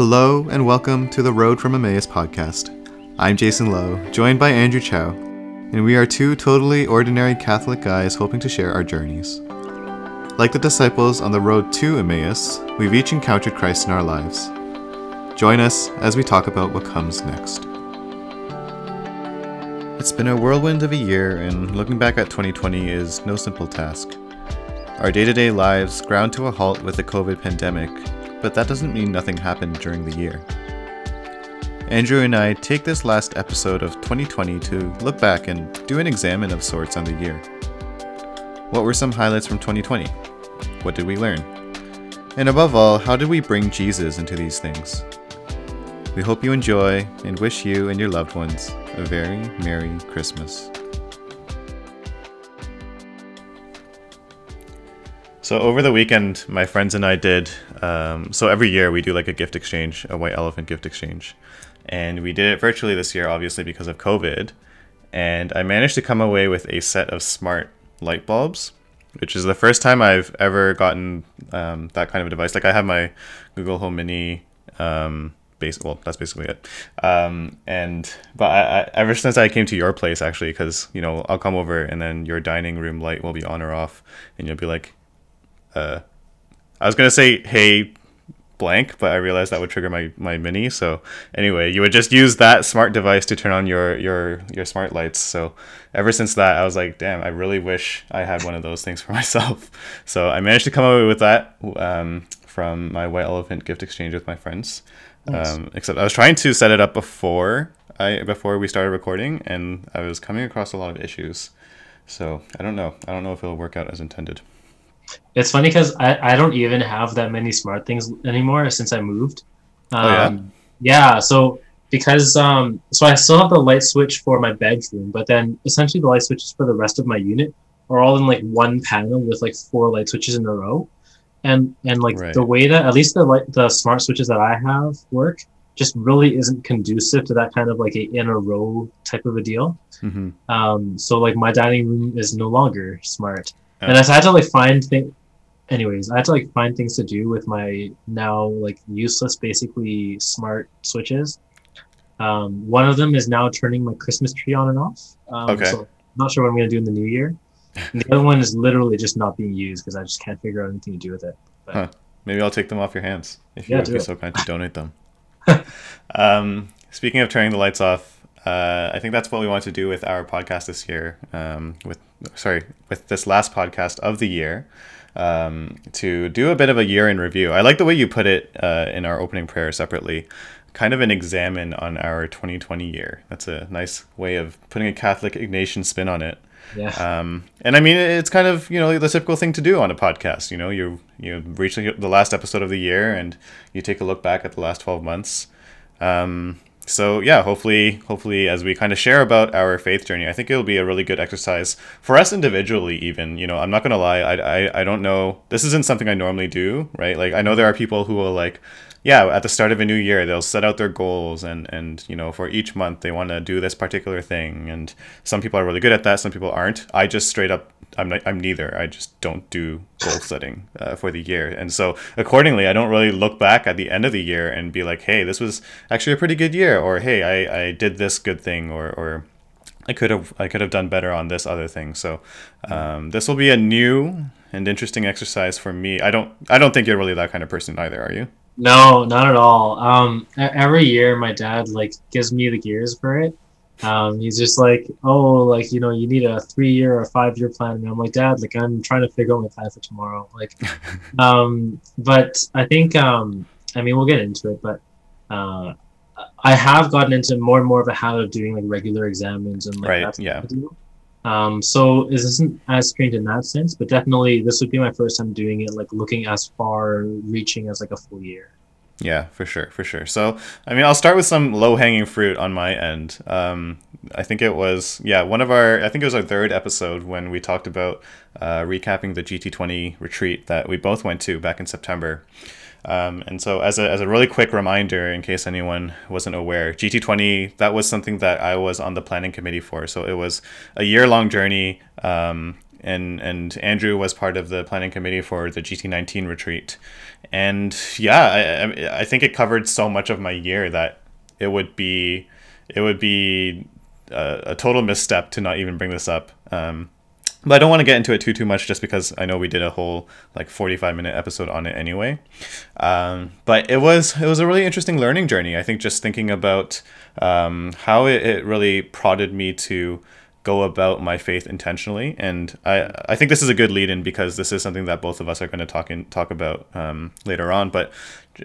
Hello and welcome to the Road from Emmaus podcast. I'm Jason Lowe, joined by Andrew Chow, and we are two totally ordinary Catholic guys hoping to share our journeys. Like the disciples on the road to Emmaus, we've each encountered Christ in our lives. Join us as we talk about what comes next. It's been a whirlwind of a year, and looking back at 2020 is no simple task. Our day to day lives ground to a halt with the COVID pandemic, but that doesn't mean nothing happened during the year. Andrew and I take this last episode of 2020 to look back and do an examen of sorts on the year. What were some highlights from 2020? What did we learn? And above all, how did we bring Jesus into these things? We hope you enjoy and wish you and your loved ones a very Merry Christmas. So over the weekend, my friends and I did. Um, so every year we do like a gift exchange, a white elephant gift exchange, and we did it virtually this year, obviously because of COVID. And I managed to come away with a set of smart light bulbs, which is the first time I've ever gotten um, that kind of a device. Like I have my Google Home Mini. Um, base well that's basically it um and but I, I ever since i came to your place actually because you know i'll come over and then your dining room light will be on or off and you'll be like uh, I was gonna say hey blank, but I realized that would trigger my, my mini. So anyway, you would just use that smart device to turn on your your your smart lights. So ever since that, I was like, damn, I really wish I had one of those things for myself. So I managed to come away with that um, from my white elephant gift exchange with my friends. Nice. Um, except I was trying to set it up before I before we started recording, and I was coming across a lot of issues. So I don't know. I don't know if it'll work out as intended. It's funny because I, I don't even have that many smart things anymore since I moved. Um, oh, yeah? Um, yeah. So because um so I still have the light switch for my bedroom, but then essentially the light switches for the rest of my unit are all in like one panel with like four light switches in a row. And and like right. the way that at least the light the smart switches that I have work just really isn't conducive to that kind of like a in a row type of a deal. Mm-hmm. Um, so like my dining room is no longer smart and I had to like find things. Anyways, I had to like find things to do with my now like useless, basically smart switches. Um, one of them is now turning my Christmas tree on and off. Um, okay. So I'm not sure what I'm gonna do in the new year. And the other one is literally just not being used because I just can't figure out anything to do with it. But, huh. Maybe I'll take them off your hands if you yeah, would be so kind to donate them. um, speaking of turning the lights off, uh, I think that's what we want to do with our podcast this year. Um, with sorry, with this last podcast of the year, um, to do a bit of a year in review. I like the way you put it uh, in our opening prayer separately. Kind of an examen on our 2020 year. That's a nice way of putting a Catholic Ignatian spin on it. Yeah. Um, and I mean, it's kind of you know the typical thing to do on a podcast. You know, you you reach the last episode of the year and you take a look back at the last 12 months. Um, so yeah, hopefully, hopefully, as we kind of share about our faith journey, I think it'll be a really good exercise for us individually. Even you know, I'm not gonna lie, I, I I don't know. This isn't something I normally do, right? Like I know there are people who will like, yeah, at the start of a new year, they'll set out their goals and and you know for each month they want to do this particular thing, and some people are really good at that, some people aren't. I just straight up I'm not, I'm neither. I just don't do goal setting uh, for the year, and so accordingly, I don't really look back at the end of the year and be like, "Hey, this was actually a pretty good year," or "Hey, I, I did this good thing," or or I could have I could have done better on this other thing. So um, this will be a new and interesting exercise for me. I don't I don't think you're really that kind of person either, are you? No, not at all. Um, every year my dad like gives me the gears for it, um, he's just like, oh, like you know, you need a three year or five year plan, and I'm like, Dad, like I'm trying to figure out my plan for tomorrow. Like, um, but I think, um, I mean, we'll get into it, but uh, I have gotten into more and more of a habit of doing like regular examens and like right, yeah. Um, so it isn't as strange in that sense, but definitely this would be my first time doing it, like looking as far reaching as like a full year. Yeah, for sure, for sure. So, I mean, I'll start with some low hanging fruit on my end. Um, I think it was, yeah, one of our, I think it was our third episode when we talked about uh, recapping the GT20 retreat that we both went to back in September. Um, and so, as a, as a really quick reminder, in case anyone wasn't aware, GT20, that was something that I was on the planning committee for. So, it was a year long journey. Um, and and Andrew was part of the planning committee for the GT19 retreat, and yeah, I I think it covered so much of my year that it would be it would be a, a total misstep to not even bring this up. Um, but I don't want to get into it too too much just because I know we did a whole like 45 minute episode on it anyway. Um, but it was it was a really interesting learning journey. I think just thinking about um, how it, it really prodded me to go about my faith intentionally and I, I think this is a good lead in because this is something that both of us are going to talk in talk about um, later on but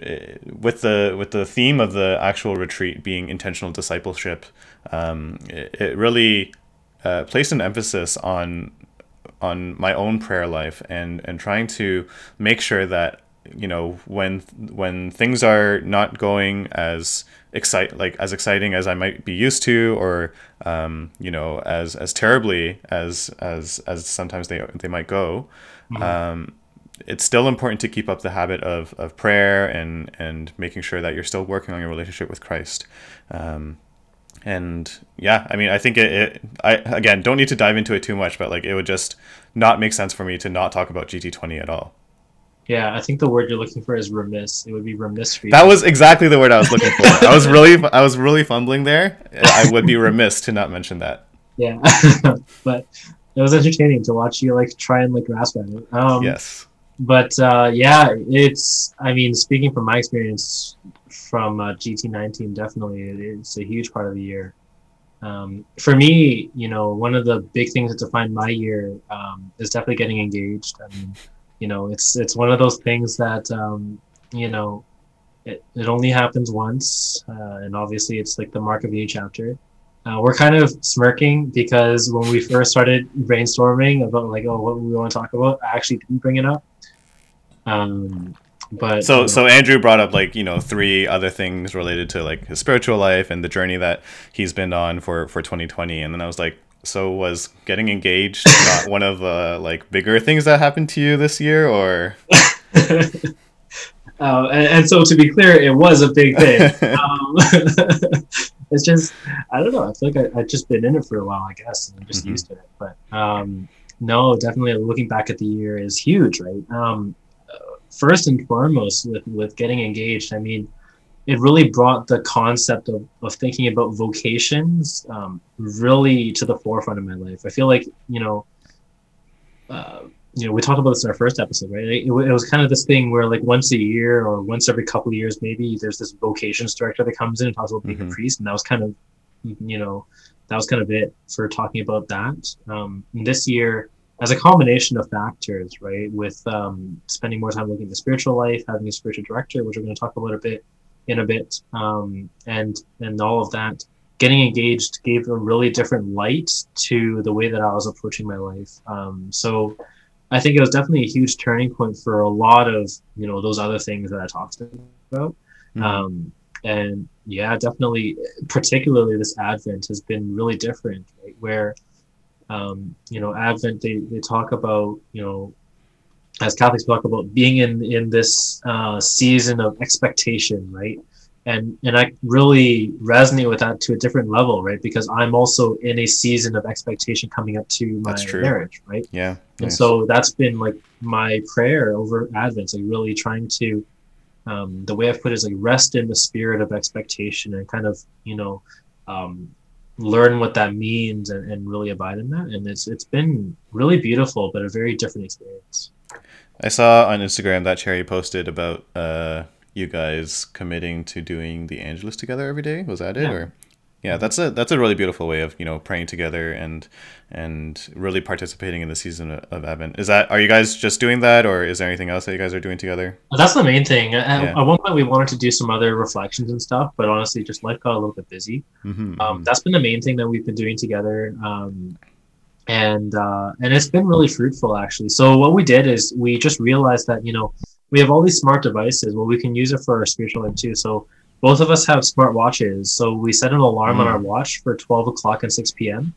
uh, with the with the theme of the actual retreat being intentional discipleship um, it, it really uh, placed an emphasis on on my own prayer life and and trying to make sure that you know when when things are not going as excite like as exciting as I might be used to or um, you know as as terribly as as as sometimes they they might go mm-hmm. um, it's still important to keep up the habit of, of prayer and and making sure that you're still working on your relationship with Christ um, and yeah i mean i think it, it, i again don't need to dive into it too much but like it would just not make sense for me to not talk about gt20 at all. Yeah i think the word you're looking for is remiss. It would be remiss for you that was exactly the word i was looking for. I was really i was really fumbling there. I would be remiss to not mention that. Yeah but it was entertaining to watch you like try and like grasp at it. Um, yes. but uh, yeah it's i mean speaking from my experience from uh, GT19 definitely it's a huge part of the year. Um, for me, you know, one of the big things that defined my year um, is definitely getting engaged. I mean, you know, it's it's one of those things that um, you know, it, it only happens once, uh, and obviously it's like the mark of new chapter. Uh, we're kind of smirking because when we first started brainstorming about like, oh, what we want to talk about, I actually didn't bring it up. Um, but so you know. so Andrew brought up like you know three other things related to like his spiritual life and the journey that he's been on for for 2020 and then I was like so was getting engaged not one of the like bigger things that happened to you this year or? Uh, and, and, so to be clear it was a big thing. Um, it's just I don't know. I feel like I, have just been in it for a while I guess and I'm just mm-hmm. used to it. But um, no definitely looking back at the year is huge right? Um, first and foremost with with getting engaged i mean it really brought the concept of, of thinking about vocations um, really to the forefront of my life. I feel like you know uh, you know we talked about this in our first episode right? It, it, was kind of this thing where like once a year or once every couple of years maybe there's this vocations director that comes in and talks about being mm-hmm. a priest and that was kind of you know that was kind of it for talking about that. Um, this year as a combination of factors, right? With um, spending more time looking at the spiritual life, having a spiritual director, which we're going to talk about a bit in a bit, um, and and all of that, getting engaged gave a really different light to the way that I was approaching my life. Um, so I think it was definitely a huge turning point for a lot of you know those other things that I talked about. Mm-hmm. Um, and yeah, definitely, particularly this Advent has been really different, right? Where um, you know, Advent, they, they talk about, you know, as Catholics talk about being in, in this uh, season of expectation, right? And, and I really resonate with that to a different level, right? Because I'm also in a season of expectation coming up to my marriage, right? Yeah. And nice. so that's been like my prayer over Advent, like really trying to, um, the way I've put it is like rest in the spirit of expectation and kind of, you know, um, learn what that means and, and really abide in that. And it's it's been really beautiful, but a very different experience. I saw on Instagram that Cherry posted about uh, you guys committing to doing the Angelus together every day. Was that it? Yeah. Or yeah, that's a that's a really beautiful way of you know praying together and and really participating in the season of Advent. Is that are you guys just doing that, or is there anything else that you guys are doing together? That's the main thing. At, yeah. at one point, we wanted to do some other reflections and stuff, but honestly, just life got a little bit busy. Mm-hmm. Um, that's been the main thing that we've been doing together. Um, and uh, and it's been really fruitful actually. So what we did is we just realized that you know we have all these smart devices. Well, we can use it for our spiritual life too. So both of us have smart watches, so we set an alarm mm. on our watch for 12 o'clock and 6 p.m.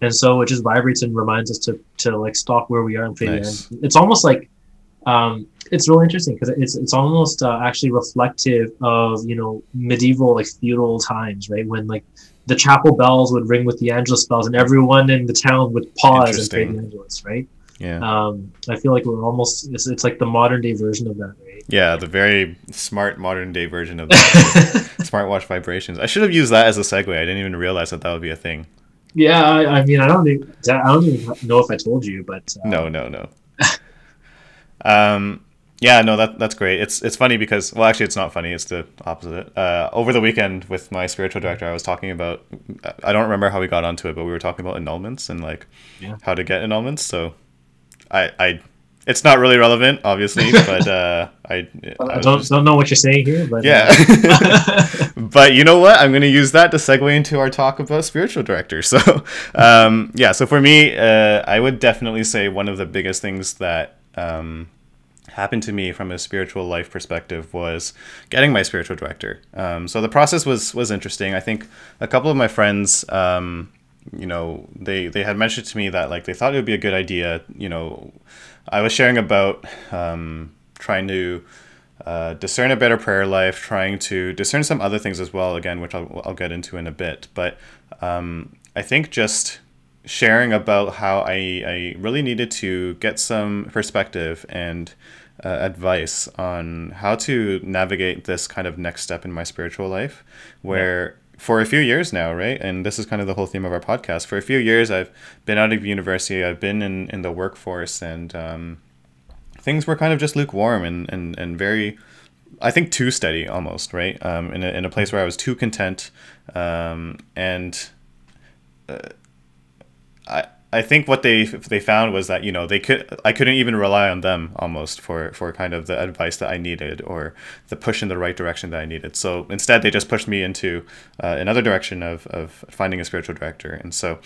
And so it just vibrates and reminds us to, to like stop where we are and pay nice. It's almost like um, it's really interesting because it's it's almost uh, actually reflective of you know medieval like feudal times, right? When like the chapel bells would ring with the Angelus bells, and everyone in the town would pause and pray the Angelus, right? Yeah. Um, I feel like we're almost it's, it's like the modern day version of that, right? Yeah, the very smart modern day version of that. smartwatch vibrations. I should have used that as a segue. I didn't even realize that that would be a thing. Yeah, I, I mean, I don't even, I don't even know if I told you, but uh... no, no, no. um, yeah, no, that that's great. It's it's funny because well, actually, it's not funny. It's the opposite. Uh, over the weekend with my spiritual director, I was talking about. I don't remember how we got onto it, but we were talking about annulments and like yeah. how to get annulments. So, I I it's not really relevant, obviously, but uh, I, I, don't just... don't know what you're saying here, but yeah. Uh... but you know what? I'm going to use that to segue into our talk about spiritual directors. So, um, yeah. So for me, uh, I would definitely say one of the biggest things that um, happened to me from a spiritual life perspective was getting my spiritual director. Um, so the process was was interesting. I think a couple of my friends, um, you know, they they had mentioned to me that like they thought it would be a good idea. You know, I was sharing about um, trying to. Uh, discern a better prayer life, trying to discern some other things as well, again, which I'll, I'll get into in a bit. But um, I think just sharing about how I, I really needed to get some perspective and uh, advice on how to navigate this kind of next step in my spiritual life where. For a few years now right and this is kind of the whole theme of our podcast for a few years i've been out of university i've been in, in the workforce and um, things were kind of just lukewarm and, and, and very I think too steady almost, right? Um, in, a, in a place where I was too content. Um, and uh, I, I think what they they found was that you know they could I couldn't even rely on them almost for for kind of the advice that I needed or the push in the right direction that I needed. So instead, they just pushed me into uh, another direction of of finding a spiritual director. And so,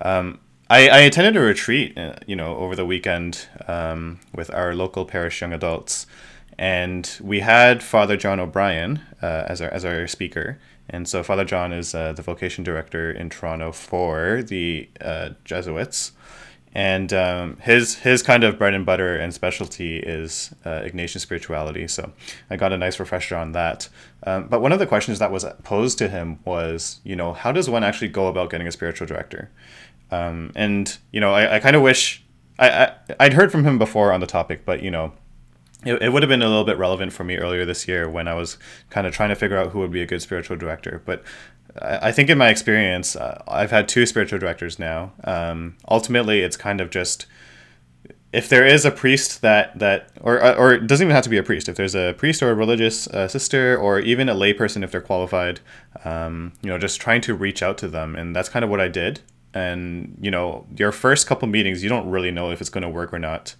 um, I I attended a retreat, uh, you know, over the weekend um, with our local parish young adults, and we had Father John O'Brien uh, as our as our speaker and so Father John is uh, the vocation director in Toronto for the uh, Jesuits. And um, his his kind of bread and butter and specialty is uh, Ignatian spirituality. So I got a nice refresher on that. Um, but one of the questions that was posed to him was, you know, how does one actually go about getting a spiritual director? Um, and you know, I, I kind of wish I, I I'd heard from him before on the topic, but you know, it, it would have been a little bit relevant for me earlier this year when I was kind of trying to figure out who would be a good spiritual director. But I, I think in my experience, uh, I've had two spiritual directors now. Um, ultimately, it's kind of just if there is a priest that that or or it doesn't even have to be a priest if there's a priest or a religious uh, sister or even a layperson if they're qualified um, you know just trying to reach out to them and that's kind of what i did and you know your first couple meetings you don't really know if it's going to work or not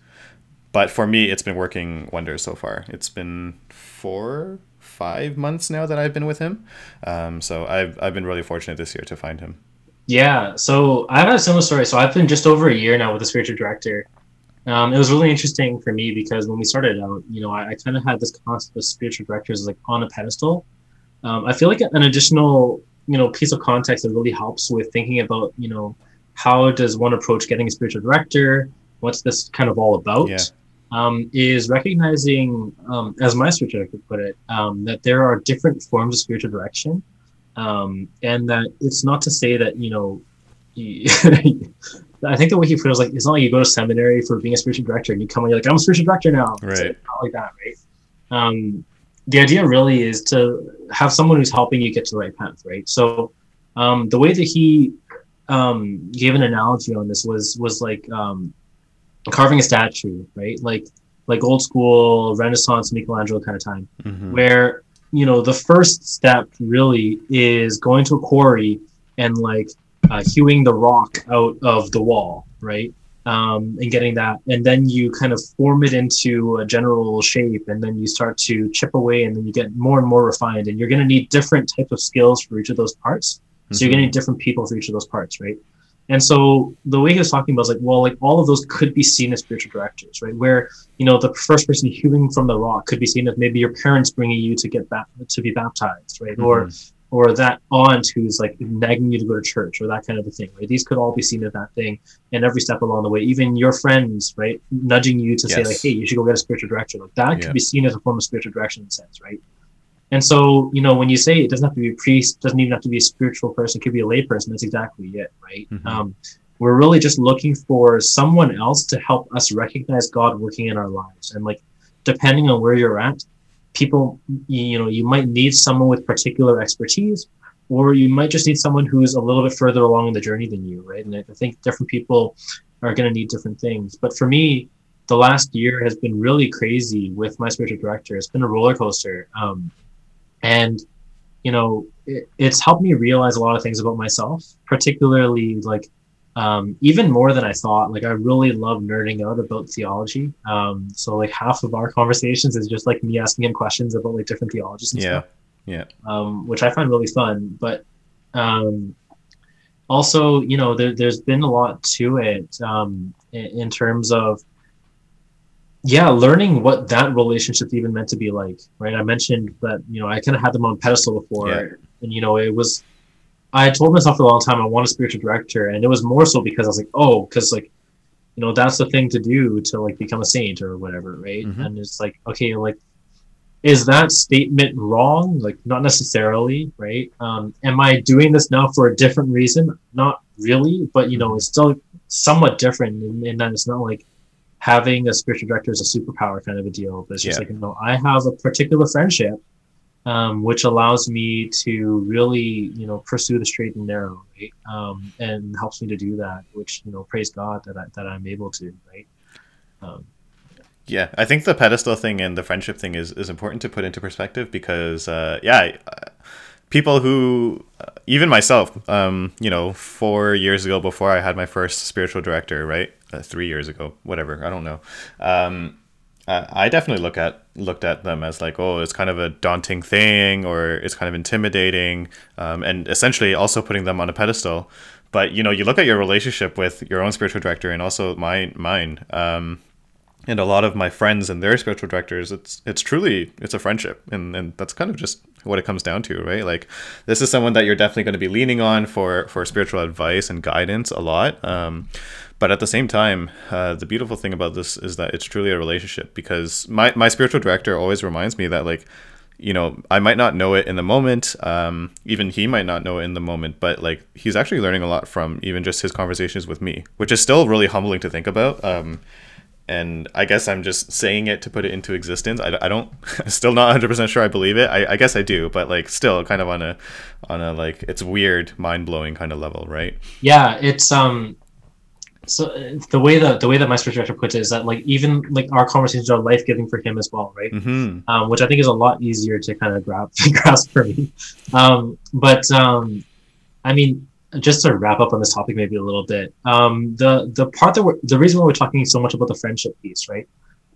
but for me, it's been working wonders so far. It's been four, five months now that I've been with him. Um, so I've, I've been really fortunate this year to find him. Yeah. So I've had a similar story. So I've been just over a year now with the spiritual director. Um, it was really interesting for me because when we started out, you know, I, I kind of had this concept of spiritual directors like on a pedestal. Um, I feel like an additional, you know, piece of context that really helps with thinking about, you know, how does one approach getting a spiritual director? What's this kind of all about? Yeah um, is recognizing, um, as my spiritual could put it, um, that there are different forms of spiritual direction, um, and that it's not to say that you know. I think the way he put it was like it's not like you go to seminary for being a spiritual director and you come and you're like I'm a spiritual director now. Right. not like that, right? Um, the idea really is to have someone who's helping you get to the right path, right? So um, the way that he um, gave an analogy on this was was like um, carving a statue, right? Like like old school Renaissance Michelangelo kind of time, mm-hmm. where you know the first step really is going to a quarry and like uh, hewing the rock out of the wall, right? Um, and getting that, and then you kind of form it into a general shape, and then you start to chip away, and then you get more and more refined, and you're going to need different types of skills for each of those parts. So mm-hmm. you're going to need different people for each of those parts, right? And so the way he was talking about was like, well, like all of those could be seen as spiritual directors, right? Where you know the first person hewing from the rock could be seen as maybe your parents bringing you to get back to be baptized, right? Mm-hmm. Or or that aunt who's like nagging you to go to church or that kind of a thing, right? These could all be seen as that thing, and every step along the way, even your friends, right, nudging you to yes. say like, hey, you should go get a spiritual director. like that yeah. could be seen as a form of spiritual direction in a sense, right? And so, you know, when you say it doesn't have to be a priest, doesn't even have to be a spiritual person, it could be a layperson. That's exactly it, right? Mm-hmm. Um, we're really just looking for someone else to help us recognize God working in our lives. And like, depending on where you're at, people, you know, you might need someone with particular expertise, or you might just need someone who's a little bit further along in the journey than you, right? And I think different people are going to need different things. But for me, the last year has been really crazy with my spiritual director. It's been a roller coaster. Um, and, you know, it, it's helped me realize a lot of things about myself, particularly like um, even more than I thought. Like I really love nerding out about theology. Um, so like half of our conversations is just like me asking him questions about like different theologies and yeah. stuff. Yeah. Um, which I find really fun. But um, also, you know, there, has been a lot to it um, in, in terms of yeah, learning what that relationship even meant to be like, right? I mentioned that, you know, I kind of had them on pedestal before yeah. and, you know, it was, I told myself for a long time, I want a spiritual director. And it was more so because I was like, oh, cause like, you know, that's the thing to do to like become a saint or whatever. Right. Mm-hmm. And it's like, okay, like, is that statement wrong? Like, not necessarily, right? Um, am I doing this now for a different reason? Not really, but you know, mm-hmm. it's still somewhat different in, in that it's not like, having a spiritual director is a superpower kind of a deal. But it's just yeah. like, you know, I have a particular friendship, um, which allows me to really, you know, pursue the straight and narrow, right? Um, and helps me to do that, which, you know, praise God that I, that I'm able to, right? Um, yeah, I think the pedestal thing and the friendship thing is, is important to put into perspective because, uh, yeah, people who, uh, even myself, um, you know, four years ago before I had my first spiritual director, right? Uh, three years ago, whatever. I don't know. Um, I definitely look at looked at them as like, oh, it's kind of a daunting thing, or it's kind of intimidating, um, and essentially also putting them on a pedestal. But you know, you look at your relationship with your own spiritual director and also mine, mine, um, and a lot of my friends and their spiritual directors. It's it's truly it's a friendship, and and that's kind of just what it comes down to, right? Like, this is someone that you're definitely going to be leaning on for for spiritual advice and guidance a lot. Um, but at the same time, uh, the beautiful thing about this is that it's truly a relationship because my, my spiritual director always reminds me that like you know i might not know it in the moment um, even he might not know it in the moment but like he's actually learning a lot from even just his conversations with me which is still really humbling to think about um, and i guess i'm just saying it to put it into existence. I, I don't still not 100% sure i believe it. I, I guess i do but like still kind of on a on a like it's weird mind-blowing kind of level right? Yeah it's um so uh, the way that the way that my spiritual director puts it is that like even like our conversations are life giving for him as well, right? Mm-hmm. Um, which I think is a lot easier to kind of grab grasp for me. Um, but um, I mean, just to wrap up on this topic maybe a little bit, um, the the part that we're the reason why we're talking so much about the friendship piece, right,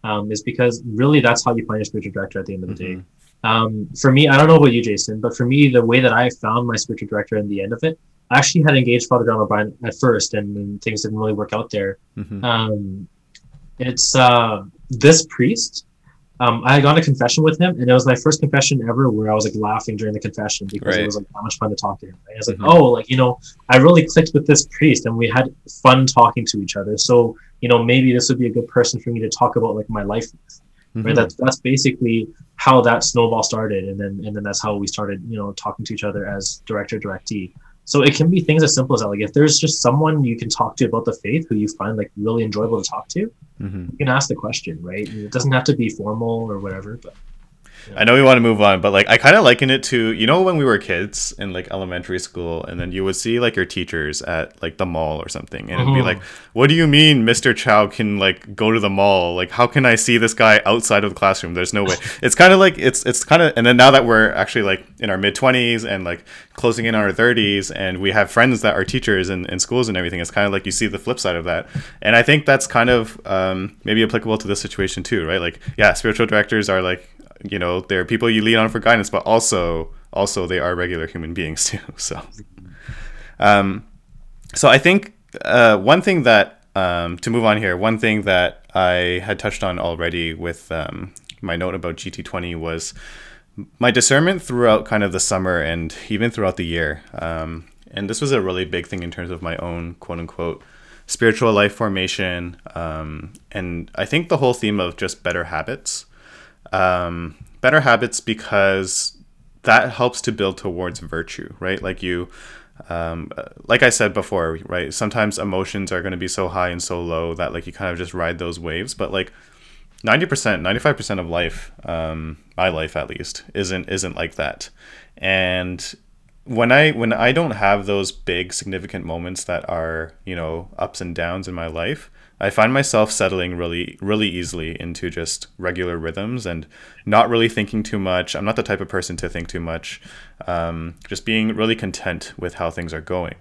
um, is because really that's how you find your spiritual director at the end of the mm-hmm. day. Um, for me, I don't know about you, Jason, but for me, the way that I found my spiritual director in the end of it I actually had engaged Father John O'Brien at first, and, and things didn't really work out there. Mm-hmm. Um, it's uh, this priest. Um, I had gone to confession with him, and it was my first confession ever where I was like laughing during the confession because right. it was like how much fun to talk to him. Right? I was like, mm-hmm. oh, like you know, I really clicked with this priest, and we had fun talking to each other. So you know, maybe this would be a good person for me to talk about like my life with. Mm-hmm. Right? That's that's basically how that snowball started, and then and then that's how we started, you know, talking to each other as director directee. So it can be things as simple as that. Like if there's just someone you can talk to about the faith who you find like really enjoyable to talk to, mm-hmm. you can ask the question, right? It doesn't have to be formal or whatever, but I know we want to move on, but like I kind of liken it to you know when we were kids in like elementary school, and then you would see like your teachers at like the mall or something, and it'd be like, mm-hmm. "What do you mean, Mister Chow can like go to the mall? Like, how can I see this guy outside of the classroom? There's no way." it's kind of like it's it's kind of, and then now that we're actually like in our mid twenties and like closing in on our thirties, and we have friends that are teachers in, in schools and everything, it's kind of like you see the flip side of that, and I think that's kind of um, maybe applicable to this situation too, right? Like, yeah, spiritual directors are like you know they're people you lean on for guidance but also also they are regular human beings too so. Um so i think uh one thing that um to move on here one thing that i had touched on already with um my note about gt20 was my discernment throughout kind of the summer and even throughout the year. Um and this was a really big thing in terms of my own quote unquote spiritual life formation. Um, and i think the whole theme of just better habits um, better habits because that helps to build towards virtue, right? Like you, um, like I said before, right? Sometimes emotions are going to be so high and so low that like you kind of just ride those waves. But like ninety percent, ninety five percent of life, um, my life at least, isn't isn't like that. And when I when I don't have those big significant moments that are you know ups and downs in my life, I find myself settling really, really easily into just regular rhythms and not really thinking too much. I'm not the type of person to think too much. Um, just being really content with how things are going,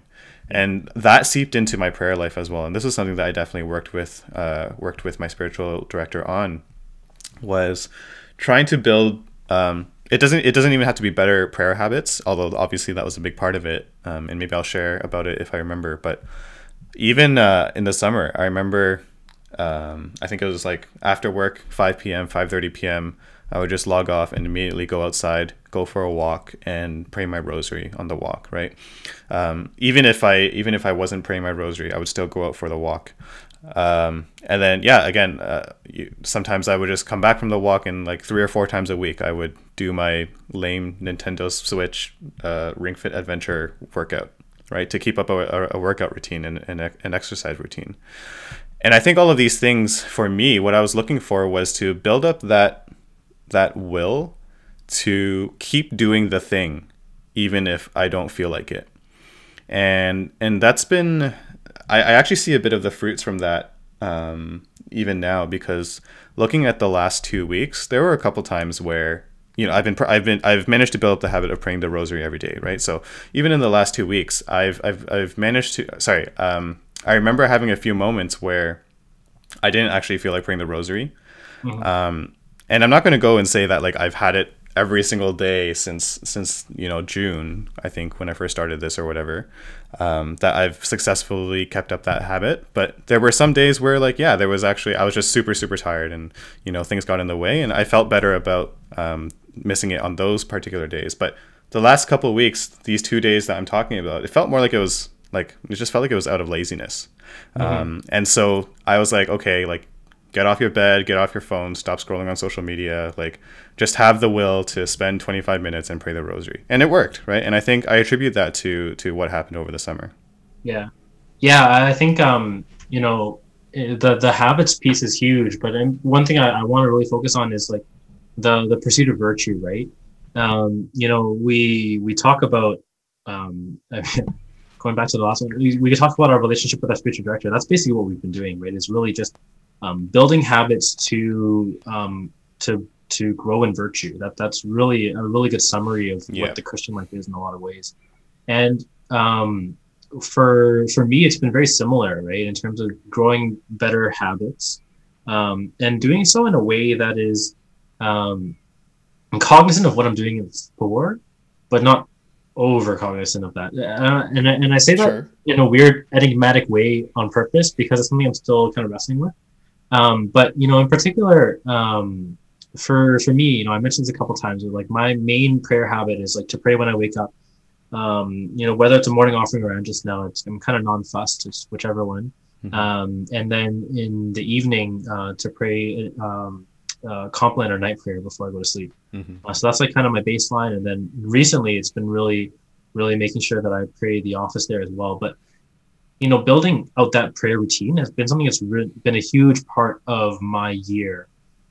and that seeped into my prayer life as well. And this is something that I definitely worked with, uh, worked with my spiritual director on, was trying to build. Um, it doesn't. It doesn't even have to be better prayer habits, although obviously that was a big part of it. Um, and maybe I'll share about it if I remember, but even uh, in the summer, I remember. Um, I think it was like after work, 5 p.m., 5:30 p.m. I would just log off and immediately go outside, go for a walk, and pray my rosary on the walk. Right. Um, even if I even if I wasn't praying my rosary, I would still go out for the walk. Um, and then yeah, again, uh, you, sometimes I would just come back from the walk and like three or four times a week I would do my lame Nintendo Switch uh, Ring Fit Adventure workout right? To keep up a, a workout routine and, and an exercise routine. And I think all of these things for me, what I was looking for was to build up that that will to keep doing the thing, even if I don't feel like it. And and that's been I, I actually see a bit of the fruits from that um, even now because looking at the last two weeks, there were a couple times where you know, I've been, I've been, I've managed to build up the habit of praying the rosary every day, right? So even in the last two weeks, I've, I've, I've managed to. Sorry, um, I remember having a few moments where I didn't actually feel like praying the rosary, mm-hmm. um, and I'm not going to go and say that like I've had it every single day since since you know June, I think when I first started this or whatever, um, that I've successfully kept up that habit. But there were some days where like yeah, there was actually I was just super super tired and you know things got in the way, and I felt better about um, missing it on those particular days. But the last couple of weeks, these two days that I'm talking about, it felt more like it was like it just felt like it was out of laziness. Mm-hmm. Um, and so I was like, okay, like get off your bed, get off your phone, stop scrolling on social media, like just have the will to spend 25 minutes and pray the rosary. And it worked, right? And I think I attribute that to to what happened over the summer. Yeah. Yeah, I think um, you know, eh, the the habits piece is huge, but one thing I, I want to really focus on is like the the pursuit of virtue, right? Um, you know, we we talk about um, going back to the last one. We, we talk about our relationship with our spiritual director. That's basically what we've been doing, right? Is really just um, building habits to um, to to grow in virtue. That that's really a really good summary of yeah. what the Christian life is in a lot of ways. And um, for for me, it's been very similar, right? In terms of growing better habits um, and doing so in a way that is um, I'm cognizant of what I'm doing it for, but not over cognizant of that. Uh, and, and I say that sure. in a weird enigmatic way on purpose because it's something I'm still kind of wrestling with. Um, but you know, in particular, um, for for me, you know, I mentioned this a couple times. Like my main prayer habit is like to pray when I wake up. Um, you know, whether it's a morning offering or I'm just now, it's I'm kind of non-fussed, just whichever one. Mm-hmm. Um, and then in the evening, uh, to pray um, uh, compline or night prayer before I go to sleep. Mm-hmm. Uh, so that's like kind of my baseline. And then recently, it's been really, really making sure that I pray the office there as well. But you know, building out that prayer routine has been something that's re- been a huge part of my year.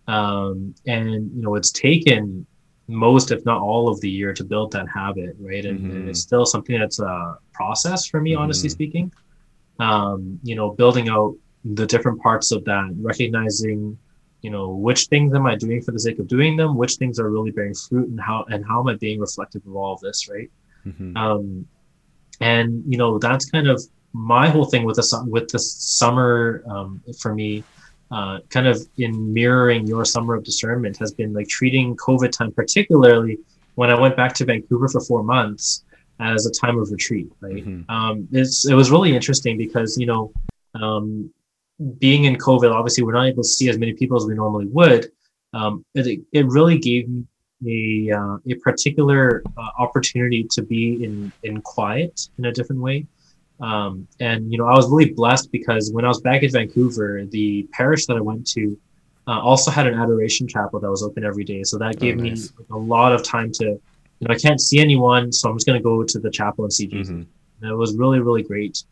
Um, and you know, it's taken most, if not all, of the year to build that habit, right? And, mm-hmm. and it's still something that's a process for me, mm-hmm. honestly speaking. Um, you know, building out the different parts of that, recognizing you know which things am i doing for the sake of doing them which things are really bearing fruit and how and how am i being reflective of all of this right mm-hmm. um and you know that's kind of my whole thing with the with the summer um, for me uh, kind of in mirroring your summer of discernment has been like treating covid time particularly when i went back to vancouver for four months as a time of retreat right mm-hmm. um, it's it was really interesting because you know um, being in COVID, obviously we're not able to see as many people as we normally would. Um, it, it really gave me a, uh, a particular uh, opportunity to be in, in quiet in a different way. Um, and, you know, I was really blessed because when I was back in Vancouver, the parish that I went to uh, also had an adoration chapel that was open every day. So that gave oh, nice. me a lot of time to, you know, I can't see anyone, so I'm just going to go to the chapel and see Jesus. Mm-hmm. And it was really, really great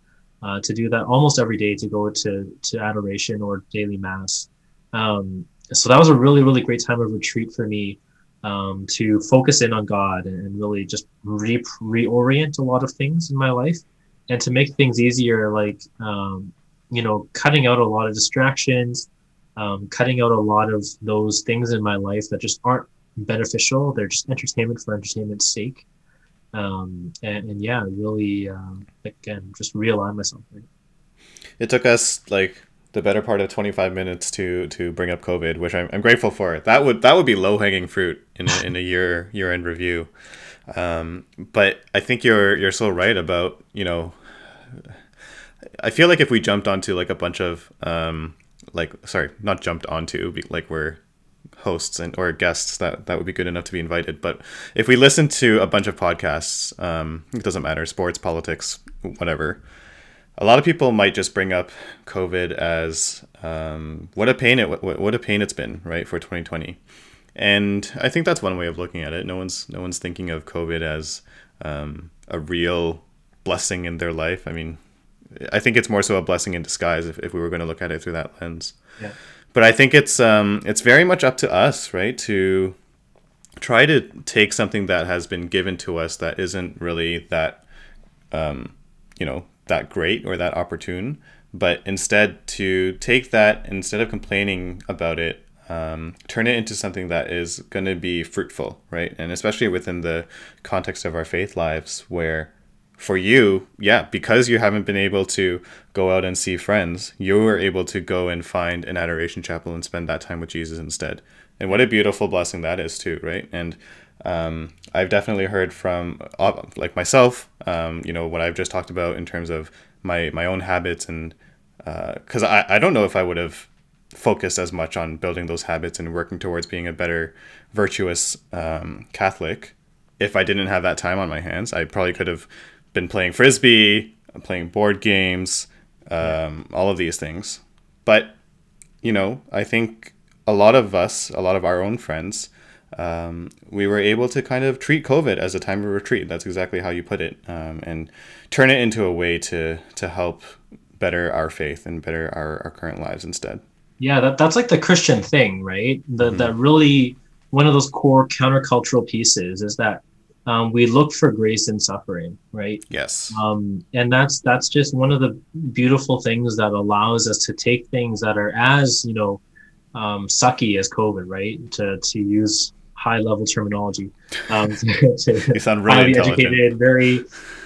uh, to do that almost every day to go to, to adoration or daily mass. Um, so that was a really, really great time of retreat for me um, to focus in on God and really just re- reorient a lot of things in my life and to make things easier, like, um, you know, cutting out a lot of distractions, um, cutting out a lot of those things in my life that just aren't beneficial. They're just entertainment for entertainment's sake. Um, and, and, yeah, really, um, again, just realign myself. It took us like the better part of 25 minutes to to bring up COVID, which I'm, I'm grateful for. That would that would be low hanging fruit in a, in a year year end review. Um, but I think you're you're so right about you know. I feel like if we jumped onto like a bunch of um, like sorry, not jumped onto like we're hosts and or guests that that would be good enough to be invited. But if we listen to a bunch of podcasts, um, it doesn't matter, sports, politics, whatever a lot of people might just bring up COVID as um, what a pain it what, what a pain it's been right for 2020, and I think that's one way of looking at it. No one's no one's thinking of COVID as um, a real blessing in their life. I mean, I think it's more so a blessing in disguise if, if we were going to look at it through that lens. Yeah. But I think it's um, it's very much up to us, right, to try to take something that has been given to us that isn't really that um, you know that great or that opportune, but instead to take that instead of complaining about it, um, turn it into something that is going to be fruitful, right? And especially within the context of our faith lives, where for you, yeah, because you haven't been able to go out and see friends, you were able to go and find an adoration chapel and spend that time with Jesus instead. And what a beautiful blessing that is, too, right? And um, I've definitely heard from uh, like myself, um, you know, what I've just talked about in terms of my my own habits and because uh, I, I don't know if I would have focused as much on building those habits and working towards being a better virtuous um, Catholic if I didn't have that time on my hands. I probably could have been playing frisbee, playing board games, um, all of these things. But you know, I think a lot of us, a lot of our own friends, um, we were able to kind of treat COVID as a time of retreat. That's exactly how you put it, um, and turn it into a way to to help better our faith and better our, our current lives instead. Yeah, that, that's like the Christian thing, right? The, mm-hmm. That really one of those core countercultural pieces is that um, we look for grace in suffering, right? Yes. Um, and that's that's just one of the beautiful things that allows us to take things that are as you know um, sucky as COVID, right? To to use high level terminology. Um, to, to you sound really educated, very.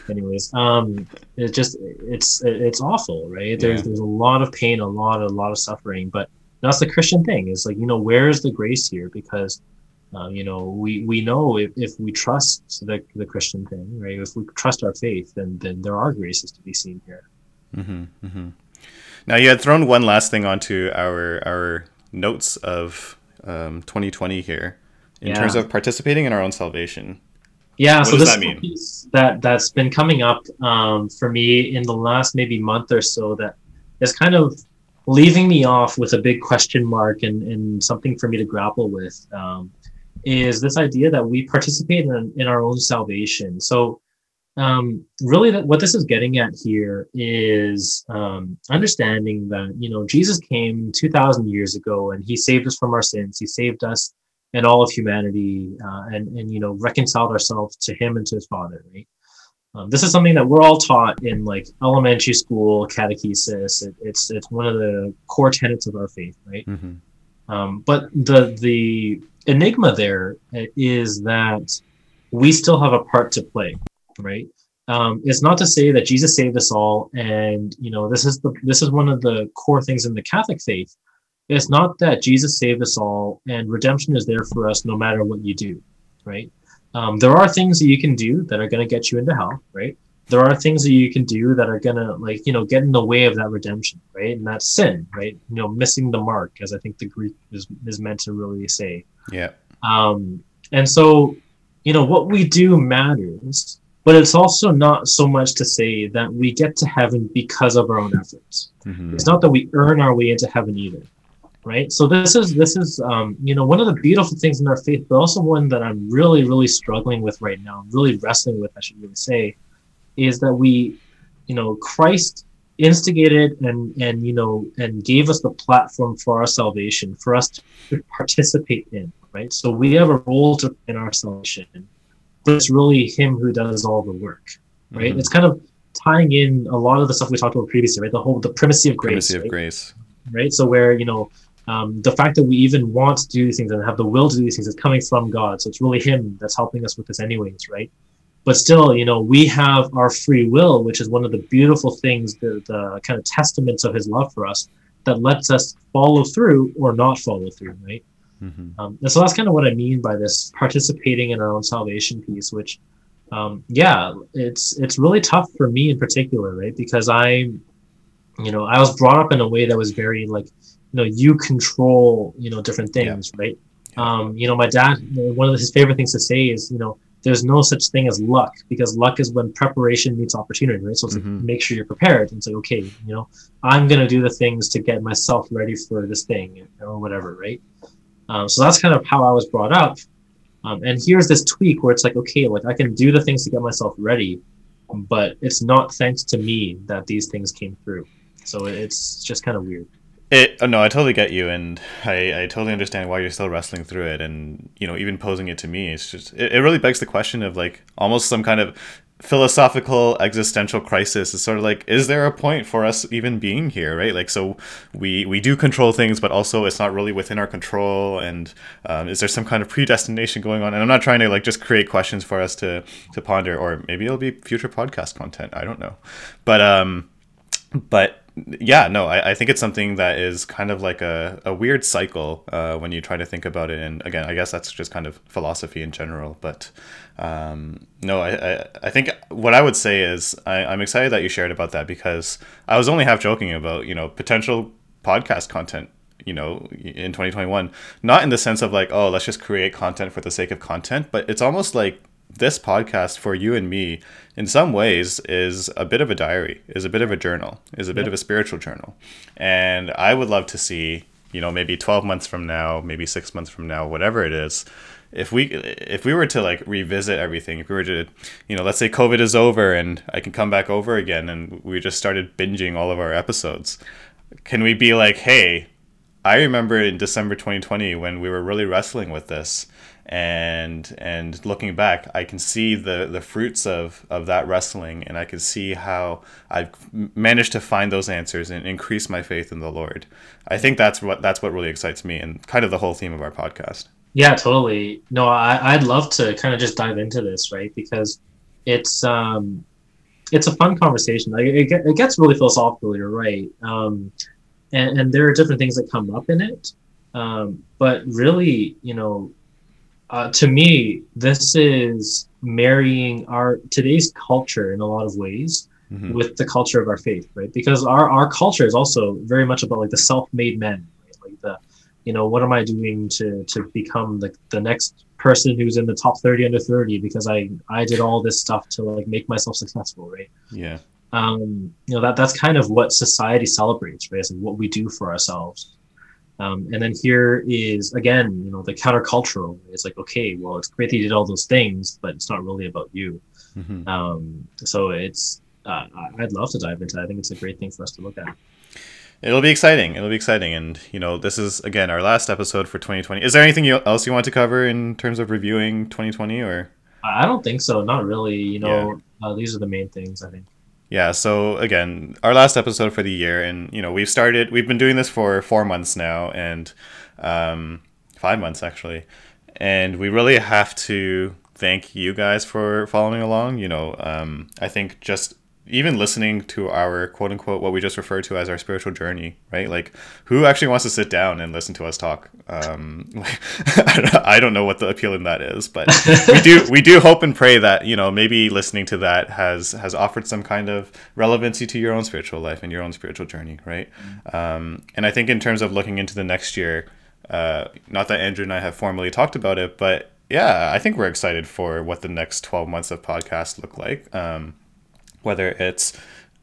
Anyways, um, it's just it's it's awful, right? There's yeah. there's a lot of pain, a lot a lot of suffering, but that's the Christian thing. It's like you know where's the grace here because. Uh, you know, we, we know if, if we trust the, the Christian thing, right? If we trust our faith, then then there are graces to be seen here. Mm-hmm, mm-hmm. Now you had thrown one last thing onto our our notes of um, 2020 here in yeah. terms of participating in our own salvation. Yeah, what so this that piece that that's been coming up um, for me in the last maybe month or so that is kind of leaving me off with a big question mark and, and something for me to grapple with um, is this idea that we participate in, in our own salvation. So um, really that, what this is getting at here is um, understanding that you know jesus came 2000 years ago and he saved us from our sins he saved us and all of humanity uh, and and you know reconciled ourselves to him and to his father right um, this is something that we're all taught in like elementary school catechesis it, it's it's one of the core tenets of our faith right mm-hmm. um, but the the enigma there is that we still have a part to play right um, it's not to say that jesus saved us all and you know this is the this is one of the core things in the catholic faith it's not that Jesus saved us all and redemption is there for us no matter what you do, right? Um, there are things that you can do that are going to get you into hell, right? There are things that you can do that are going to, like, you know, get in the way of that redemption, right? And that's sin, right? You know, missing the mark, as I think the Greek is, is meant to really say. Yeah. Um, and so, you know, what we do matters, but it's also not so much to say that we get to heaven because of our own efforts. Mm-hmm. It's not that we earn our way into heaven either right so this is this is um, you know one of the beautiful things in our faith but also one that i'm really really struggling with right now I'm really wrestling with i should really say is that we, you know, Christ instigated and and you know and gave us the platform for our salvation for us to participate in right? So we have a role to play in our salvation but it's really him who does all the work right? Mm-hmm. it's kind of tying in a lot of the stuff we talked about previously right? The whole the primacy of grace primacy right? grace. Right? So where you know um, the fact that we even want to do these things and have the will to do these things is coming from god. So it's really him that's helping us with this anyways right? But still you know we have our free will which is one of the beautiful things the, the kind of testaments of his love for us that lets us follow through or not follow through right mm-hmm. um, and so that's kind of what i mean by this participating in our own salvation piece which um, yeah it's it's really tough for me in particular right because i you know i was brought up in a way that was very like you know you control you know different things yeah. right um, you know my dad one of his favorite things to say is you know there's no such thing as luck because luck is when preparation meets opportunity, right? So it's mm-hmm. like make sure you're prepared and say, okay, you know, I'm gonna do the things to get myself ready for this thing or whatever, right? Um, so that's kind of how I was brought up. Um, and here's this tweak where it's like, okay, like I can do the things to get myself ready, but it's not thanks to me that these things came through. So it's just kind of weird. It oh, no, I totally get you, and I, I totally understand why you're still wrestling through it, and you know even posing it to me, it's just it, it really begs the question of like almost some kind of philosophical existential crisis is sort of like is there a point for us even being here right? Like so we we do control things but also it's not really within our control. And um, is there some kind of predestination going on? And i'm not trying to like just create questions for us to to ponder or maybe it'll be future podcast content. I don't know. But um but yeah, no, I, I think it's something that is kind of like a, a weird cycle uh, when you try to think about it. And again, I guess that's just kind of philosophy in general. But um, no, I, I, I think what I would say is I, I'm excited that you shared about that because I was only half joking about, you know, potential podcast content you know in 2021 not in the sense of like oh let's just create content for the sake of content but it's almost like this podcast for you and me in some ways is a bit of a diary is a bit of a journal is a bit of a spiritual journal. And i would love to see you know maybe 12 months from now maybe 6 months from now whatever it is if we if we were to like revisit everything if we were to you know let's say covid is over and i can come back over again and we just started binging all of our episodes can we be like hey i remember in december 2020 when we were really wrestling with this and and looking back i can see the the fruits of of that wrestling and i can see how i've managed to find those answers and increase my faith in the lord. I think that's what that's what really excites me and kind of the whole theme of our podcast. Yeah totally. No I, i'd love to kind of just dive into this right? Because it's um it's a fun conversation. Like it, it gets really philosophical you're right. Um and, and there are different things that come up in it. Um but really you know uh, to me, this is marrying our today's culture in a lot of ways mm-hmm. with the culture of our faith, right? Because our our culture is also very much about like the self-made men, right? Like the, you know, what am I doing to to become the the next person who's in the top 30 under 30 because I I did all this stuff to like make myself successful, right? Yeah. Um, you know that that's kind of what society celebrates, right? It's like what we do for ourselves. Um, and then here is again, you know, the countercultural. It's like, okay, well, it's great that you did all those things, but it's not really about you. Mm-hmm. Um, so it's, uh, I'd love to dive into. It. I think it's a great thing for us to look at. It'll be exciting. It'll be exciting, and you know, this is again our last episode for 2020. Is there anything else you want to cover in terms of reviewing 2020, or? I don't think so. Not really. You know, yeah. uh, these are the main things. I think yeah so again our last episode for the year and you know we've started we've been doing this for four months now and um, five months actually. And we really have to thank you guys for following along you know um, i think just even listening to our quote unquote what we just referred to as our spiritual journey, right? Like, who actually wants to sit down and listen to us talk? Um, I don't know what the appeal in that is, but we do we do hope and pray that you know maybe listening to that has has offered some kind of relevancy to your own spiritual life and your own spiritual journey, right? Mm-hmm. Um, and I think in terms of looking into the next year, uh, not that Andrew and I have formally talked about it, but yeah, I think we're excited for what the next twelve months of podcast look like. Um, whether it's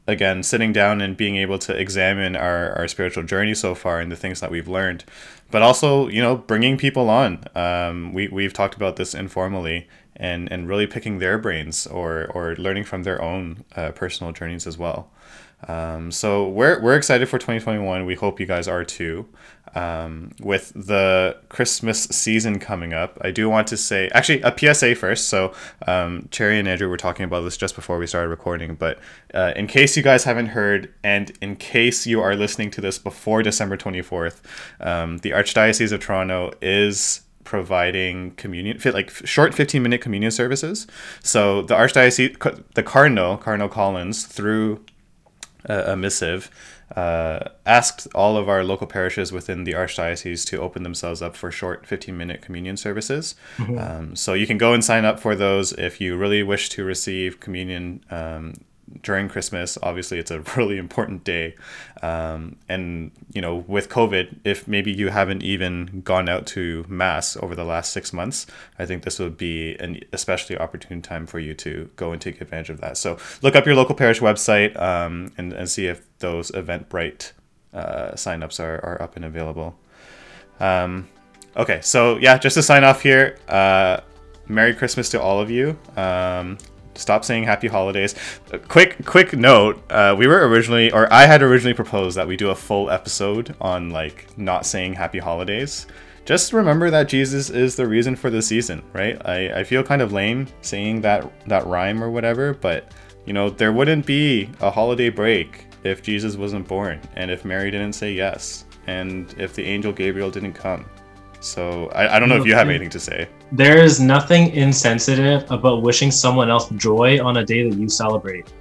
again sitting down and being able to examine our, our spiritual journey so far and the things that we've learned but also you know bringing people on. Um, we we've talked about this informally and and really picking their brains or or learning from their own uh, personal journeys as well. Um, so we're we're excited for 2021. We hope you guys are too. Um, with the Christmas season coming up, I do want to say actually a PSA first. So um, Cherry and Andrew were talking about this just before we started recording, but uh, in case you guys haven't heard, and in case you are listening to this before December 24th, um, the Archdiocese of Toronto is providing communion like short 15 minute communion services so the archdiocese the cardinal cardinal collins through a, a missive uh, asked all of our local parishes within the archdiocese to open themselves up for short 15 minute communion services mm-hmm. um, so you can go and sign up for those if you really wish to receive communion um, during Christmas. Obviously, it's a really important day. Um, and, you know, with COVID, if maybe you haven't even gone out to Mass over the last six months, I think this would be an especially opportune time for you to go and take advantage of that. So look up your local parish website um, and, and see if those Eventbrite uh, signups are, are up and available. Um, okay, so yeah, just to sign off here, uh, Merry Christmas to all of you. Um, stop saying happy holidays. Quick, quick note: uh, we were originally, or I had originally proposed that we do a full episode on like not saying happy holidays. Just remember that Jesus is the reason for the season, right? I, I feel kind of lame saying that that rhyme or whatever, but you know there wouldn't be a holiday break if Jesus wasn't born, and if Mary didn't say yes, and if the angel Gabriel didn't come. So I, I don't know if you have anything to say. There is nothing insensitive about wishing someone else joy on a day that you celebrate.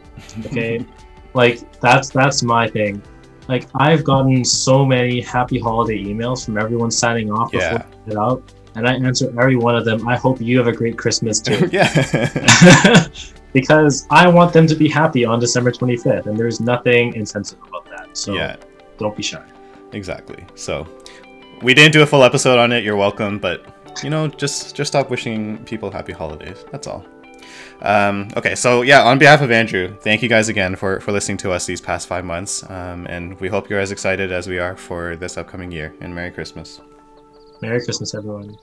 Okay, like that's that's my thing. Like I've gotten so many happy holiday emails from everyone signing off before yeah. it out, and I answer every one of them. I hope you have a great Christmas too. yeah. because I want them to be happy on December 25th, and there's nothing insensitive about that. So yeah. don't be shy. Exactly. So we didn't do a full episode on it. You're welcome, but you know, just just stop wishing people happy holidays. That's all. Um, okay, so yeah, on behalf of Andrew, thank you guys again for for listening to us these past five months, um, and we hope you're as excited as we are for this upcoming year. And Merry Christmas. Merry Christmas, everyone.